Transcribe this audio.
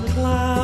the clouds.